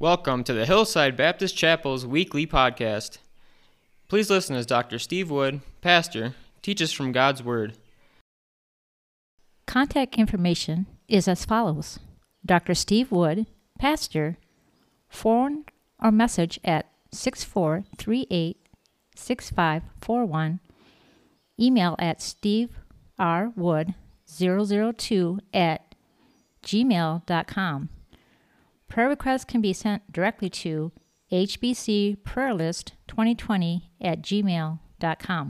Welcome to the Hillside Baptist Chapel's weekly podcast. Please listen as Dr. Steve Wood, pastor, teaches from God's Word. Contact information is as follows Dr. Steve Wood, pastor, phone or message at 6438 6541, email at steverwood002 at gmail.com. Prayer requests can be sent directly to hbcprayerlist2020 at gmail.com.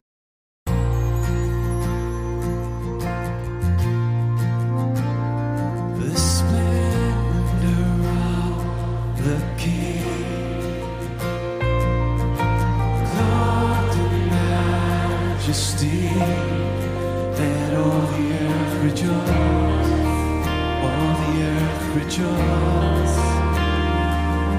Let all the earth rejoice, all the earth rejoice.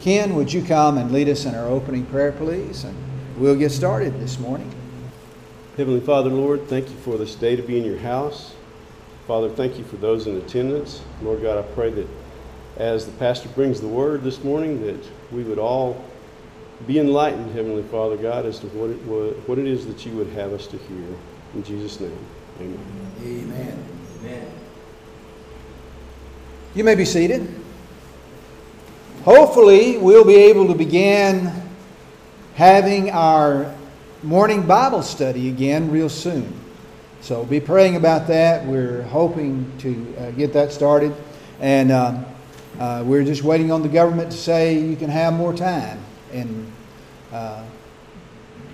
Ken, would you come and lead us in our opening prayer, please? And we'll get started this morning. Heavenly Father, Lord, thank you for this day to be in your house. Father, thank you for those in attendance. Lord God, I pray that as the pastor brings the word this morning, that we would all be enlightened, Heavenly Father God, as to what it, wa- what it is that you would have us to hear. In Jesus' name, amen. Amen. Amen. You may be seated. Hopefully, we'll be able to begin having our morning Bible study again real soon. So be praying about that. We're hoping to uh, get that started. And um, uh, we're just waiting on the government to say you can have more time in uh,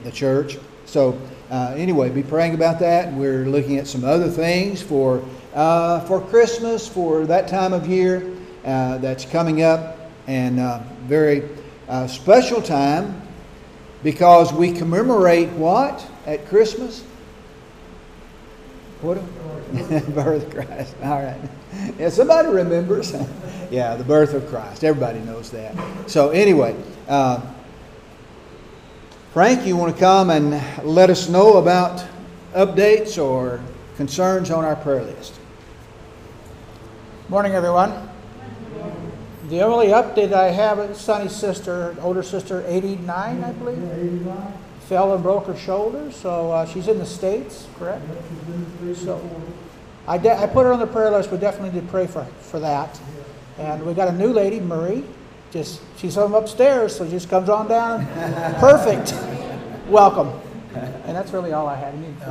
the church. So uh, anyway, be praying about that. We're looking at some other things for uh, for Christmas, for that time of year uh, that's coming up, and uh, very uh, special time because we commemorate what at Christmas? What? birth of Christ. All right. Yeah, somebody remembers. yeah, the birth of Christ. Everybody knows that. So anyway, uh, Frank, you want to come and let us know about updates or concerns on our prayer list? Morning, everyone. The only update I have is Sonny's sister, older sister, 89, I believe. Fell and broke her shoulder, so uh, she's in the States, correct? So I, de- I put her on the prayer list. We definitely did pray for, for that. And we got a new lady, Marie. Just She's home upstairs, so she just comes on down. Perfect. Welcome. And that's really all I had. You need to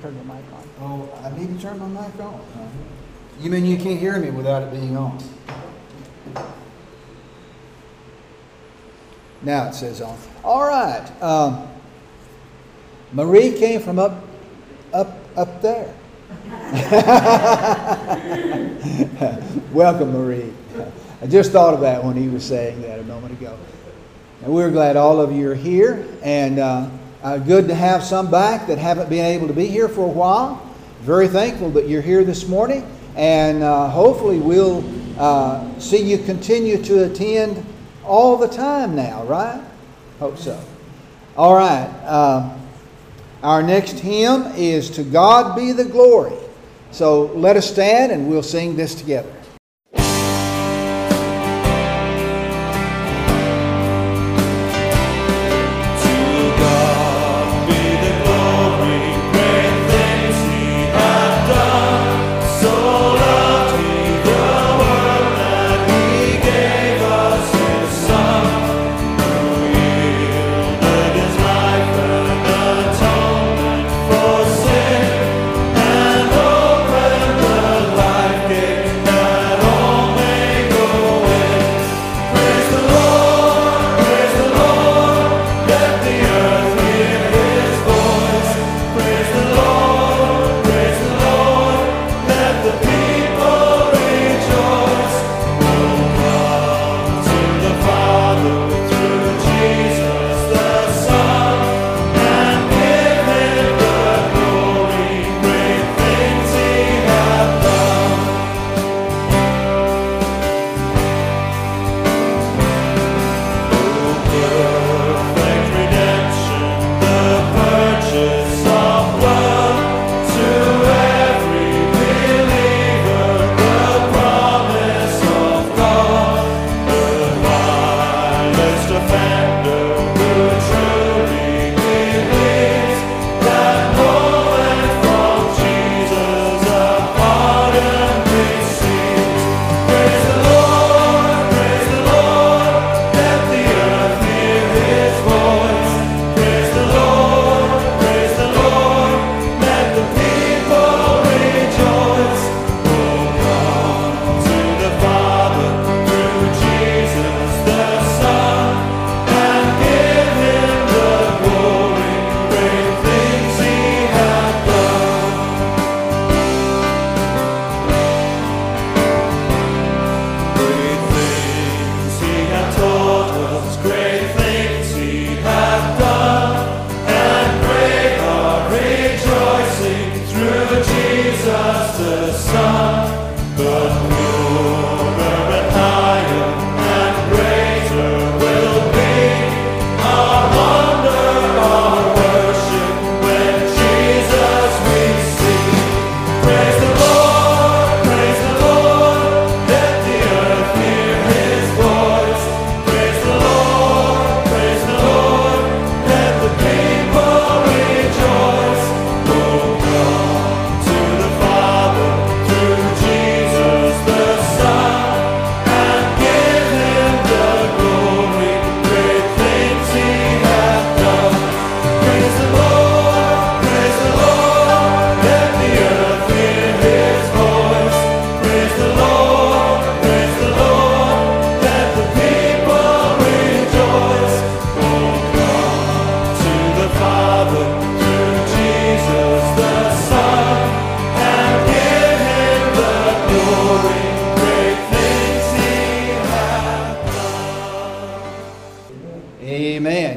turn your mic on. Oh, I need to turn my mic on. You mean you can't hear me without it being on? Now it says on. All right. Um, Marie came from up, up, up there. Welcome, Marie. I just thought of that when he was saying that a moment ago. And we're glad all of you are here, and uh, uh, good to have some back that haven't been able to be here for a while. Very thankful that you're here this morning, and uh, hopefully we'll uh, see you continue to attend all the time now, right? Hope so. All right. Um, our next hymn is To God Be the Glory. So let us stand and we'll sing this together.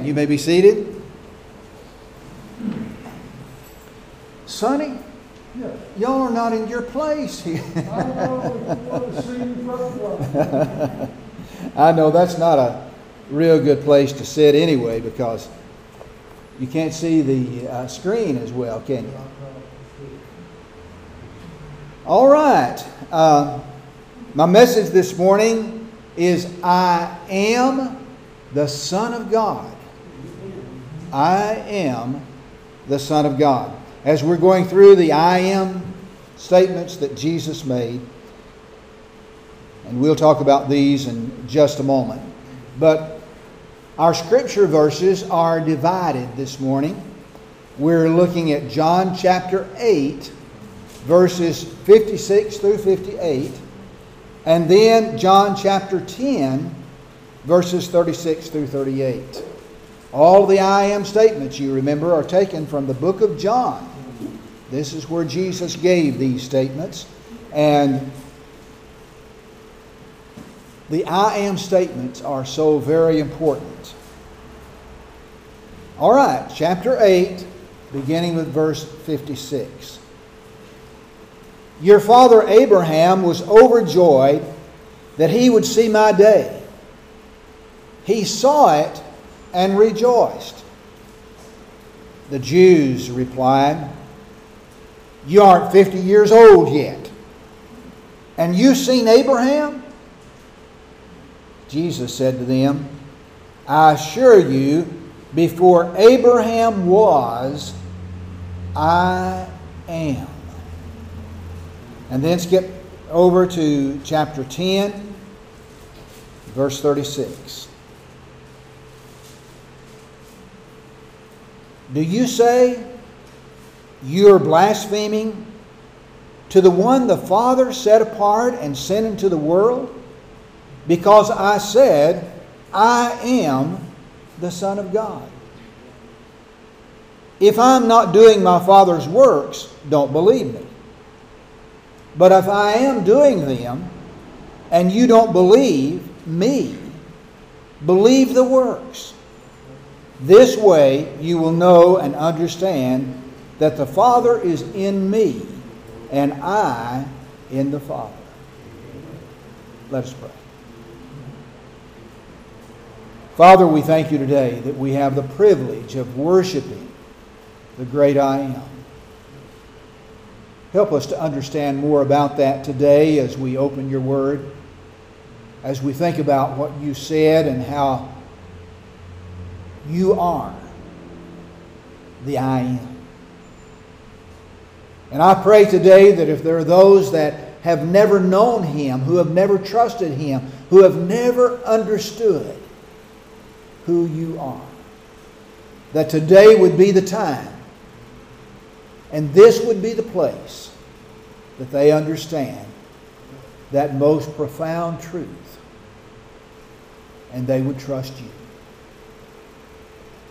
You may be seated. Sonny, y'all are not in your place here. I, know, I know that's not a real good place to sit anyway because you can't see the uh, screen as well, can you? All right. Uh, my message this morning is I am the Son of God. I am the Son of God. As we're going through the I am statements that Jesus made, and we'll talk about these in just a moment. But our scripture verses are divided this morning. We're looking at John chapter 8, verses 56 through 58, and then John chapter 10, verses 36 through 38. All the I am statements, you remember, are taken from the book of John. This is where Jesus gave these statements. And the I am statements are so very important. All right, chapter 8, beginning with verse 56. Your father Abraham was overjoyed that he would see my day. He saw it and rejoiced. The Jews replied, You aren't 50 years old yet. And you've seen Abraham? Jesus said to them, I assure you, before Abraham was, I am. And then skip over to chapter 10, verse 36. Do you say you're blaspheming to the one the Father set apart and sent into the world? Because I said, I am the Son of God. If I'm not doing my Father's works, don't believe me. But if I am doing them and you don't believe me, believe the works. This way you will know and understand that the Father is in me and I in the Father. Let us pray. Father, we thank you today that we have the privilege of worshiping the great I am. Help us to understand more about that today as we open your word, as we think about what you said and how you are the I am. And I pray today that if there are those that have never known him, who have never trusted him, who have never understood who you are, that today would be the time and this would be the place that they understand that most profound truth and they would trust you.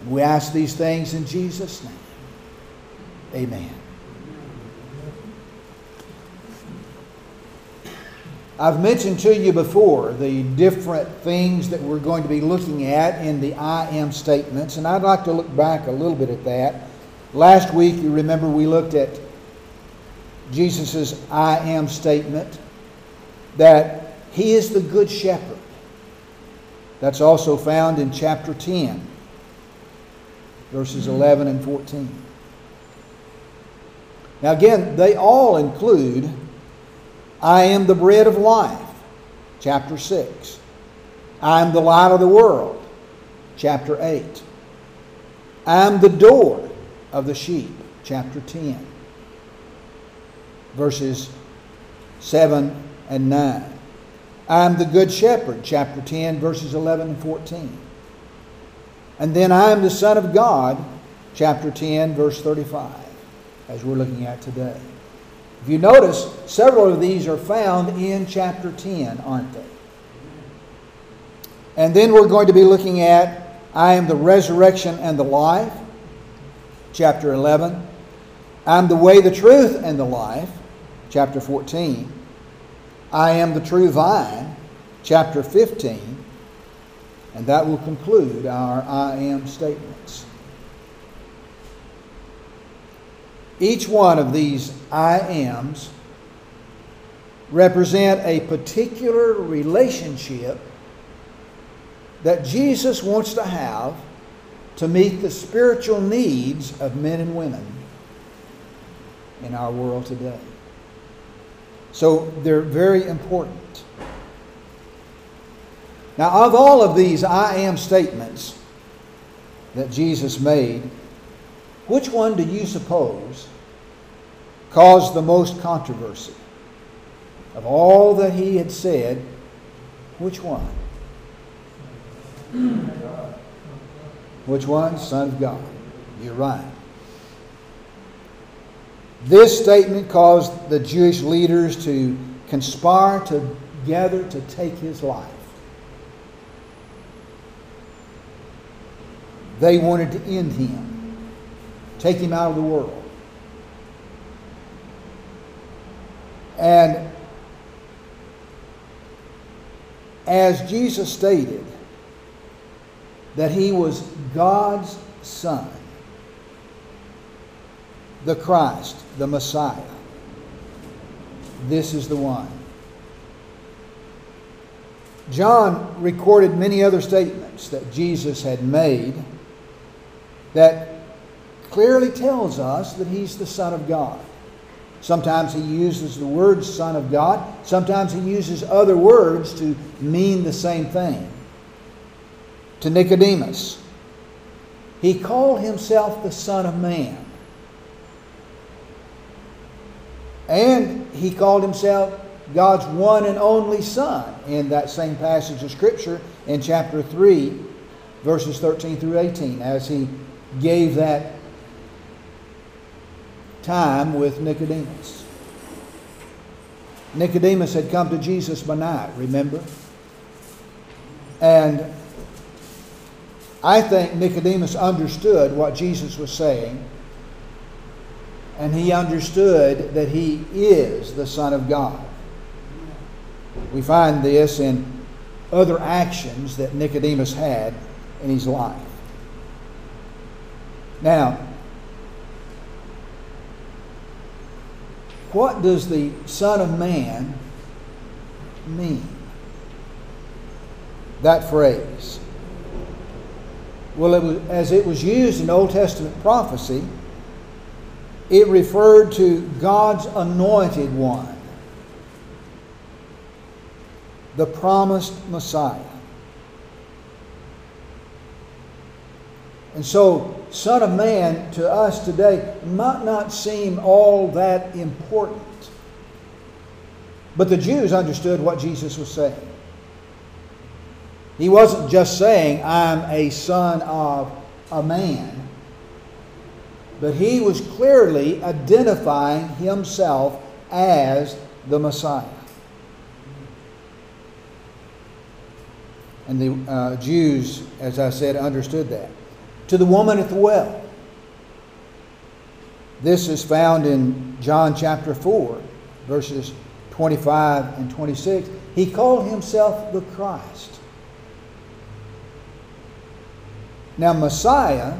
We ask these things in Jesus' name. Amen. I've mentioned to you before the different things that we're going to be looking at in the I am statements, and I'd like to look back a little bit at that. Last week, you remember we looked at Jesus' I am statement that he is the good shepherd. That's also found in chapter 10, verses 11 and 14. Now, again, they all include I am the bread of life, chapter 6. I am the light of the world, chapter 8. I am the door of the sheep, chapter 10, verses 7 and 9. I am the good shepherd, chapter 10, verses 11 and 14. And then I am the Son of God, chapter 10, verse 35, as we're looking at today. If you notice, several of these are found in chapter 10, aren't they? And then we're going to be looking at I am the resurrection and the life, chapter 11. I'm the way, the truth, and the life, chapter 14. I am the true vine, chapter 15. And that will conclude our I am statements. Each one of these I ams represent a particular relationship that Jesus wants to have to meet the spiritual needs of men and women in our world today. So they're very important. Now, of all of these I am statements that Jesus made, which one do you suppose caused the most controversy? Of all that he had said, which one? Which one? Son of God. You're right. This statement caused the Jewish leaders to conspire together to take his life. They wanted to end him, take him out of the world. And as Jesus stated, that he was God's Son, the Christ, the Messiah. This is the one. John recorded many other statements that Jesus had made that clearly tells us that he's the Son of God. Sometimes he uses the word Son of God, sometimes he uses other words to mean the same thing. To Nicodemus, he called himself the Son of Man. And he called himself God's one and only Son in that same passage of Scripture in chapter 3, verses 13 through 18, as he gave that time with Nicodemus. Nicodemus had come to Jesus by night, remember? And I think Nicodemus understood what Jesus was saying, and he understood that he is the Son of God. We find this in other actions that Nicodemus had in his life. Now, what does the Son of Man mean? That phrase. Well, it was, as it was used in Old Testament prophecy, it referred to God's anointed one, the promised Messiah. And so, Son of Man to us today might not seem all that important. But the Jews understood what Jesus was saying. He wasn't just saying, I'm a son of a man, but he was clearly identifying himself as the Messiah. And the uh, Jews, as I said, understood that to the woman at the well. This is found in John chapter 4, verses 25 and 26. He called himself the Christ. Now, Messiah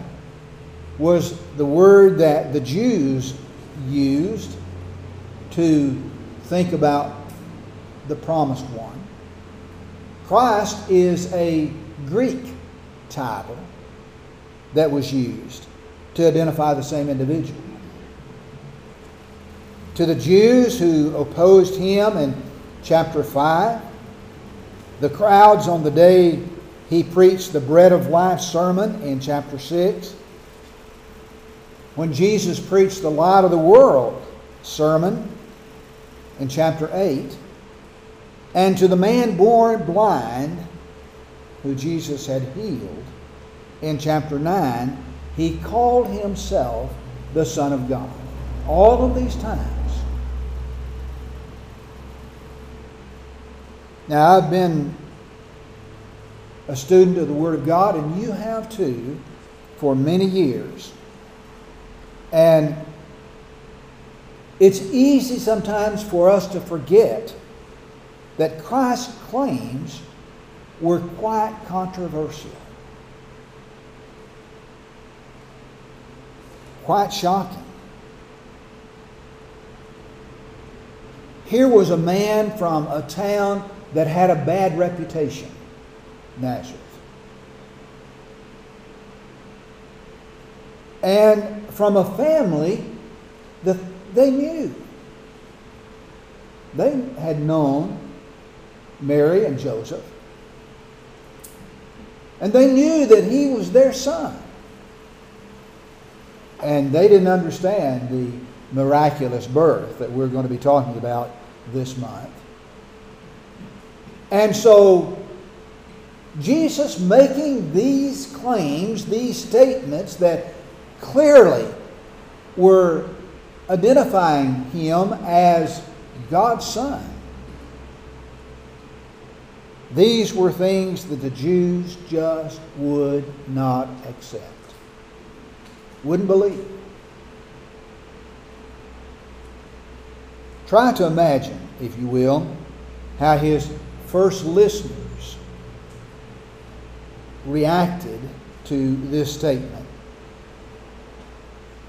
was the word that the Jews used to think about the promised one. Christ is a Greek title that was used to identify the same individual. To the Jews who opposed him in chapter 5, the crowds on the day he preached the bread of life sermon in chapter 6, when Jesus preached the light of the world sermon in chapter 8, and to the man born blind who Jesus had healed in chapter 9, he called himself the Son of God. All of these times. Now, I've been a student of the Word of God, and you have too, for many years. And it's easy sometimes for us to forget that Christ's claims were quite controversial. Quite shocking. Here was a man from a town that had a bad reputation, Nazareth. And from a family that they knew. They had known Mary and Joseph. And they knew that he was their son. And they didn't understand the miraculous birth that we're going to be talking about this month. And so, Jesus making these claims, these statements that clearly were identifying him as God's Son. These were things that the Jews just would not accept, wouldn't believe. Try to imagine, if you will, how his first listeners reacted to this statement.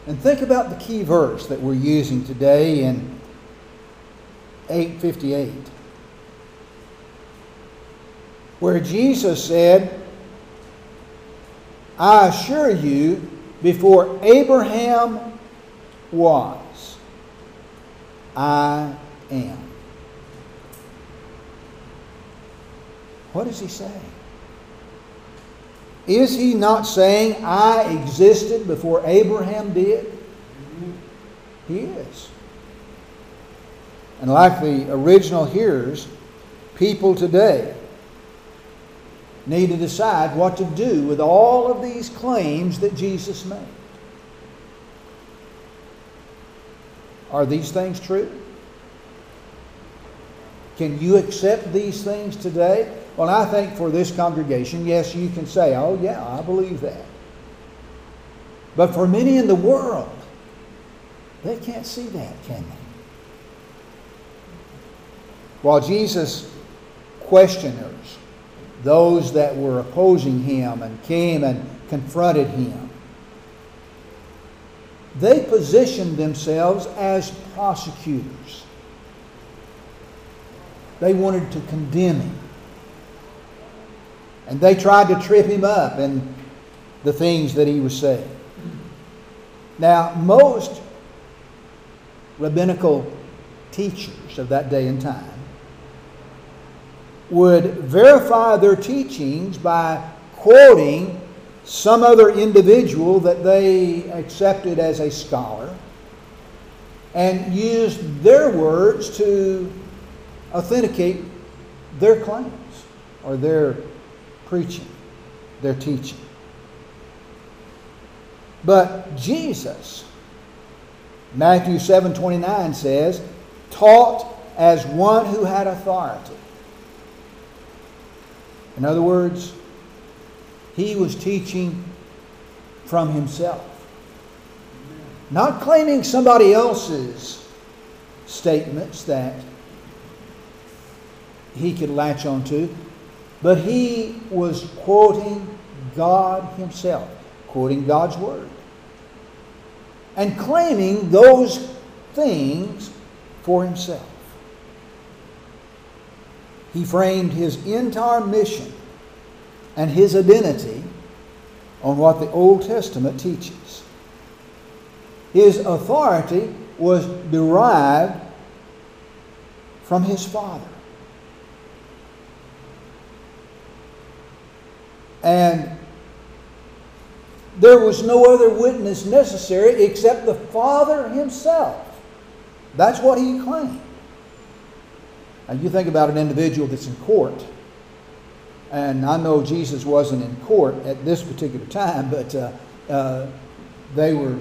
And think about the key verse that we're using today in 858, where Jesus said, I assure you, before Abraham was, I am. What is he saying? Is he not saying, I existed before Abraham did? He is. And like the original hearers, people today need to decide what to do with all of these claims that Jesus made. Are these things true? Can you accept these things today? Well, I think for this congregation, yes, you can say, oh, yeah, I believe that. But for many in the world, they can't see that, can they? While Jesus' questioners, those that were opposing him and came and confronted him, they positioned themselves as prosecutors. They wanted to condemn him. And they tried to trip him up in the things that he was saying. Now, most rabbinical teachers of that day and time would verify their teachings by quoting some other individual that they accepted as a scholar and used their words to authenticate their claims or their preaching, their teaching. But Jesus, Matthew 7:29 says, taught as one who had authority. In other words, he was teaching from himself. Not claiming somebody else's statements that he could latch onto, but he was quoting God himself, quoting God's word, and claiming those things for himself. He framed his entire mission and his identity on what the Old Testament teaches. His authority was derived from his Father. And there was no other witness necessary except the Father himself. That's what he claimed. You think about an individual that's in court, and I know Jesus wasn't in court at this particular time, but uh, uh, they were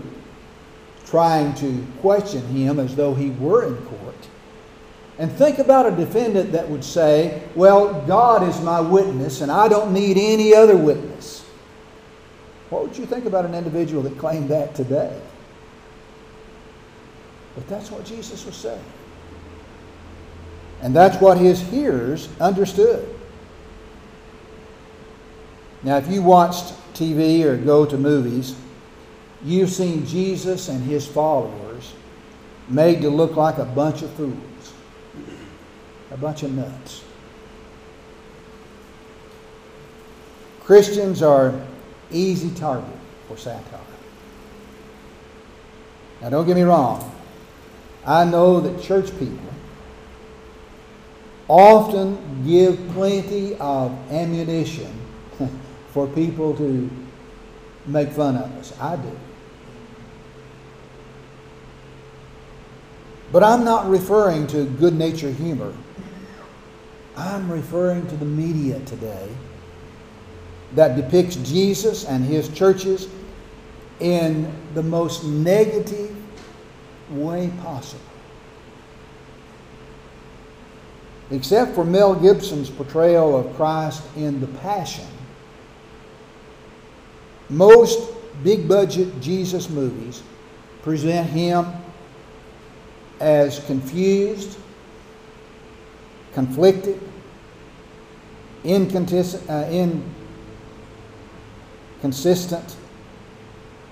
trying to question him as though he were in court. And think about a defendant that would say, Well, God is my witness, and I don't need any other witness. What would you think about an individual that claimed that today? But that's what Jesus was saying. And that's what his hearers understood. Now, if you watched TV or go to movies, you've seen Jesus and his followers made to look like a bunch of fools. a bunch of nuts. Christians are easy target for satire. Now, don't get me wrong. I know that church people often give plenty of ammunition for people to make fun of us. I do. But I'm not referring to good natured humor. I'm referring to the media today that depicts Jesus and his churches in the most negative way possible. Except for Mel Gibson's portrayal of Christ in The Passion, most big budget Jesus movies present him as confused, conflicted, inconsistent, uh, inconsistent,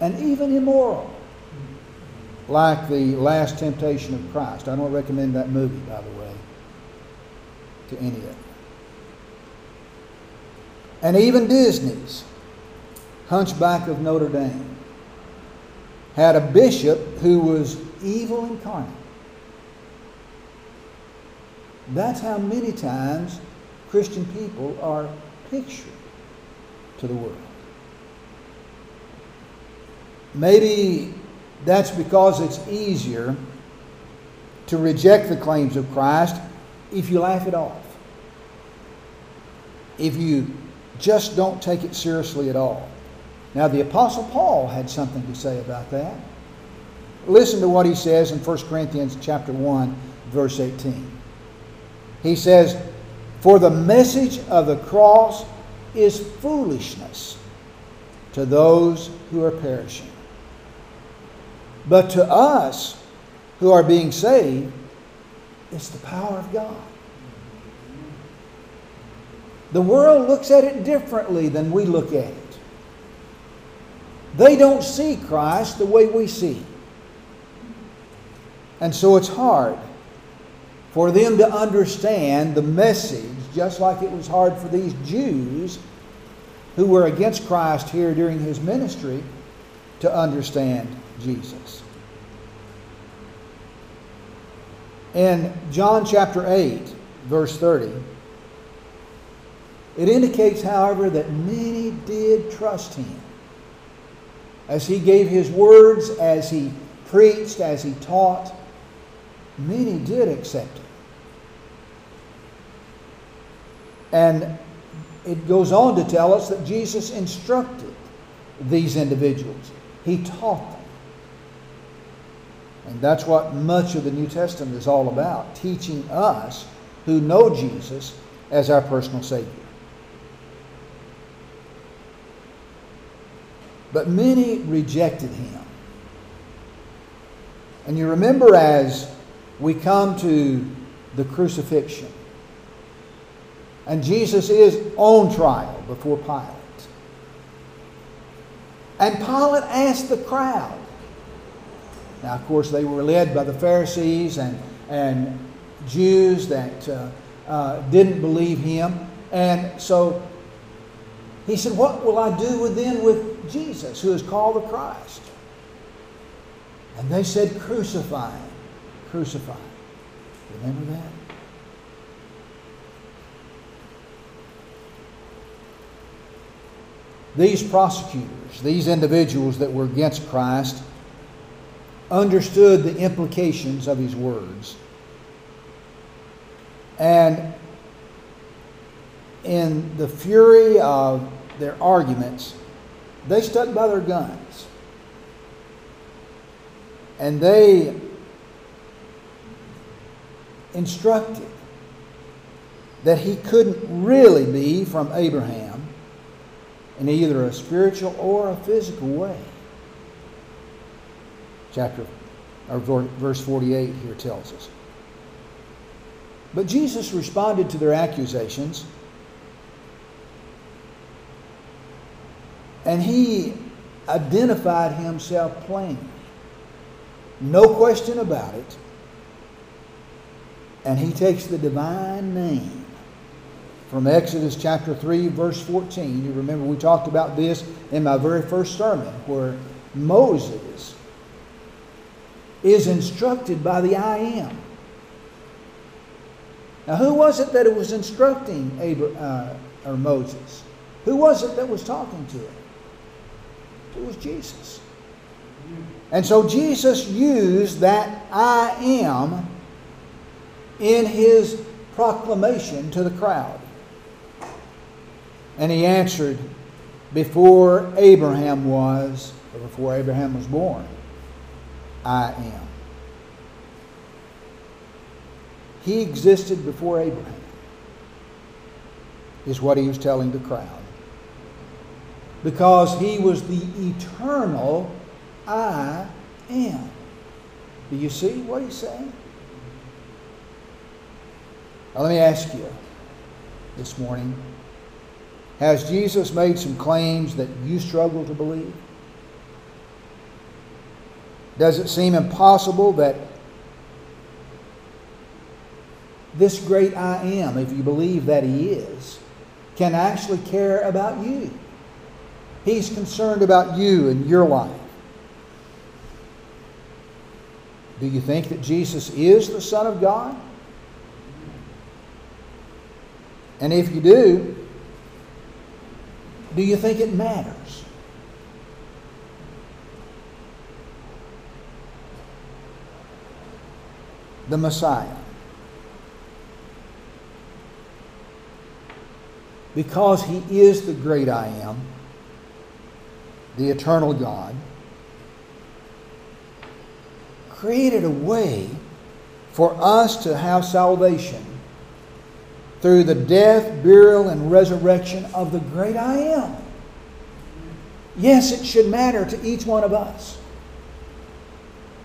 and even immoral, like the Last Temptation of Christ. I don't recommend that movie, by the way, to any of. And even Disney's Hunchback of Notre Dame had a bishop who was evil incarnate. That's how many times Christian people are pictured to the world. Maybe that's because it's easier to reject the claims of Christ if you laugh it off. If you just don't take it seriously at all. Now, the Apostle Paul had something to say about that. Listen to what he says in 1 Corinthians chapter 1, verse 18. He says, For the message of the cross is foolishness to those who are perishing. But to us who are being saved, it's the power of God. The world looks at it differently than we look at it. They don't see Christ the way we see. And so it's hard for them to understand the message, just like it was hard for these Jews who were against Christ here during his ministry to understand Jesus. In John chapter 8, verse 30, it indicates, however, that many did trust him. As he gave his words, as he preached, as he taught, many did accept him. And it goes on to tell us that Jesus instructed these individuals, he taught them. And that's what much of the New Testament is all about teaching us who know Jesus as our personal Savior. But many rejected him. And you remember as we come to the crucifixion, and Jesus is on trial before Pilate. And Pilate asked the crowd. Now, of course, they were led by the Pharisees and, and Jews that uh, uh, didn't believe him. And so he said, What will I do then with Jesus, who is called the Christ? And they said, Crucify him. Crucify him. Remember that? These prosecutors, these individuals that were against Christ, understood the implications of his words. And in the fury of their arguments, they stuck by their guns. And they instructed that he couldn't really be from Abraham in either a spiritual or a physical way. Chapter or verse 48 here tells us. But Jesus responded to their accusations and he identified himself plainly. No question about it. And he takes the divine name from Exodus chapter 3, verse 14. You remember we talked about this in my very first sermon, where Moses is instructed by the I am. Now, who was it that was instructing uh, or Moses? Who was it that was talking to him? It was Jesus. And so Jesus used that I am in his proclamation to the crowd. And he answered, Before Abraham was, or before Abraham was born, I am. He existed before Abraham, is what he was telling the crowd. Because he was the eternal I am. Do you see what he's saying? Now, let me ask you this morning Has Jesus made some claims that you struggle to believe? Does it seem impossible that this great I am, if you believe that He is, can actually care about you? He's concerned about you and your life. Do you think that Jesus is the Son of God? And if you do, do you think it matters? The Messiah. Because he is the great I am, the eternal God, created a way for us to have salvation through the death, burial, and resurrection of the great I am. Yes, it should matter to each one of us.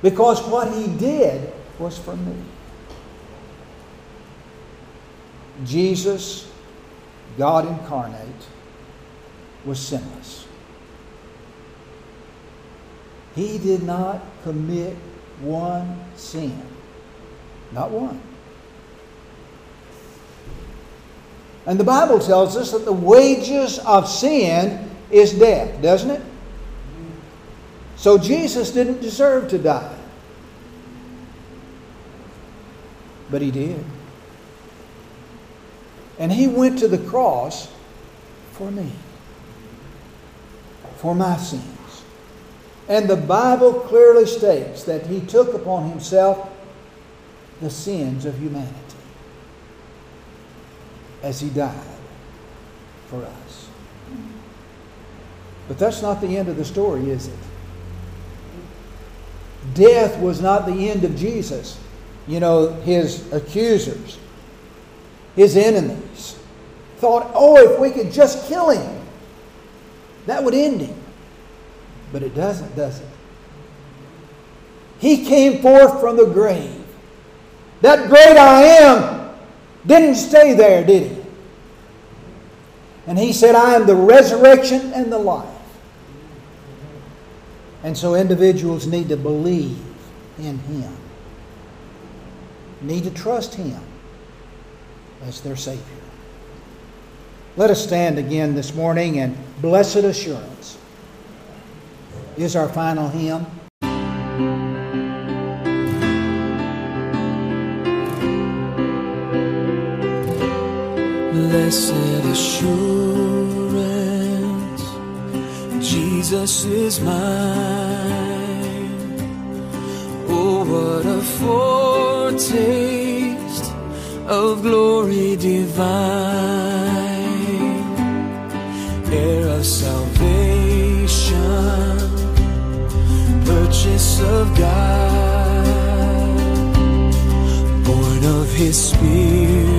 Because what he did was for me. Jesus, God incarnate, was sinless. He did not commit one sin. Not one. And the Bible tells us that the wages of sin is death, doesn't it? So Jesus didn't deserve to die. But he did. And he went to the cross for me, for my sins. And the Bible clearly states that he took upon himself the sins of humanity as he died for us. But that's not the end of the story, is it? Death was not the end of Jesus. You know, his accusers, his enemies, thought, oh, if we could just kill him, that would end him. But it doesn't, does it? He came forth from the grave. That great I am didn't stay there, did he? And he said, I am the resurrection and the life. And so individuals need to believe in him, need to trust him as their Savior. Let us stand again this morning and blessed assurance is our final hymn. Blessed assurance, Jesus is mine. Oh, what a foretaste of glory divine, heir of salvation, purchase of God, born of His Spirit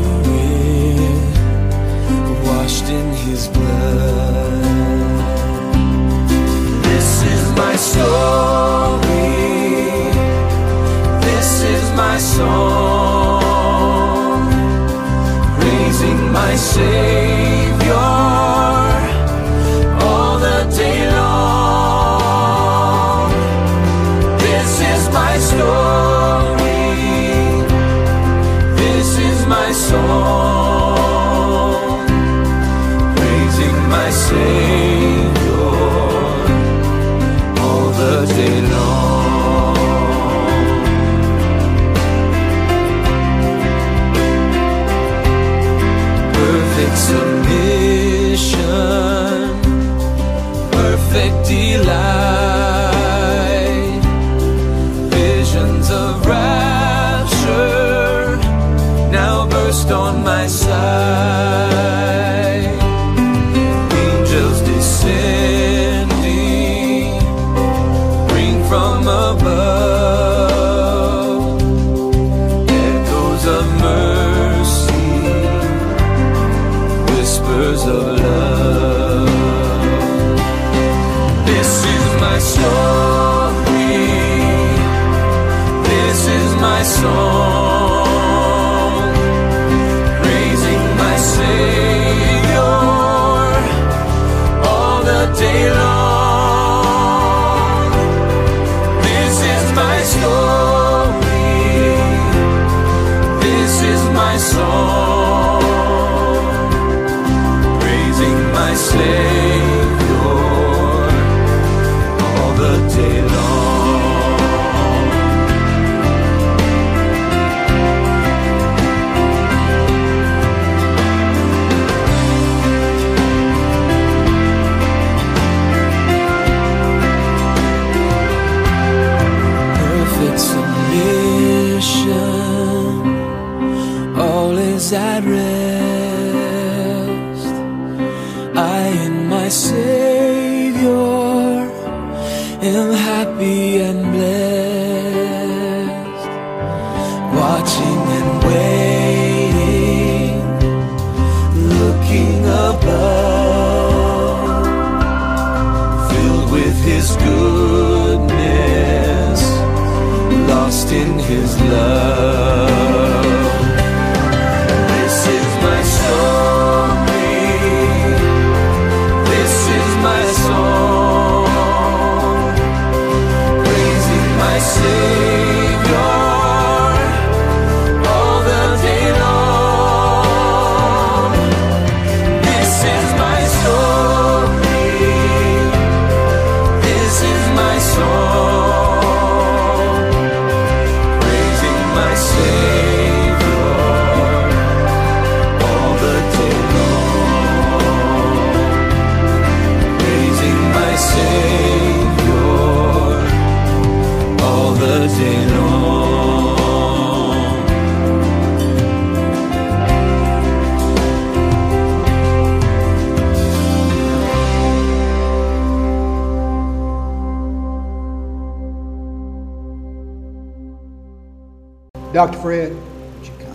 Dr. Fred, would you come?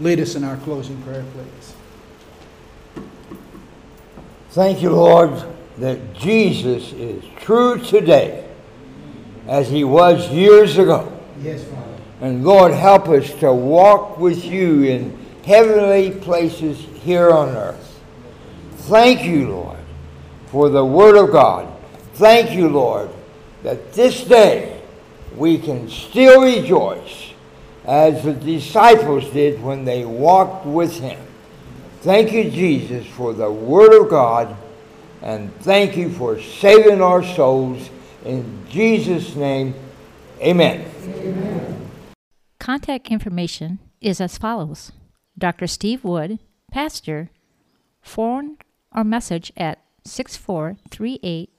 Lead us in our closing prayer, please. Thank you, Lord, that Jesus is true today as he was years ago. Yes, Father. And Lord, help us to walk with you in heavenly places here on earth. Thank you, Lord, for the Word of God. Thank you, Lord, that this day we can still rejoice as the disciples did when they walked with him. Thank you, Jesus, for the Word of God, and thank you for saving our souls. In Jesus' name, amen. Contact information is as follows Dr. Steve Wood, Pastor, phone or message at 6438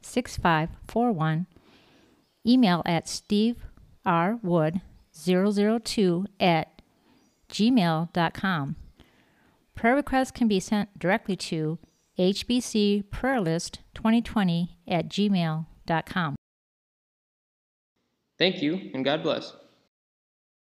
6541, email at steverwood002 at gmail.com. Prayer requests can be sent directly to hbcprayerlist2020 at gmail.com. Thank you, and God bless.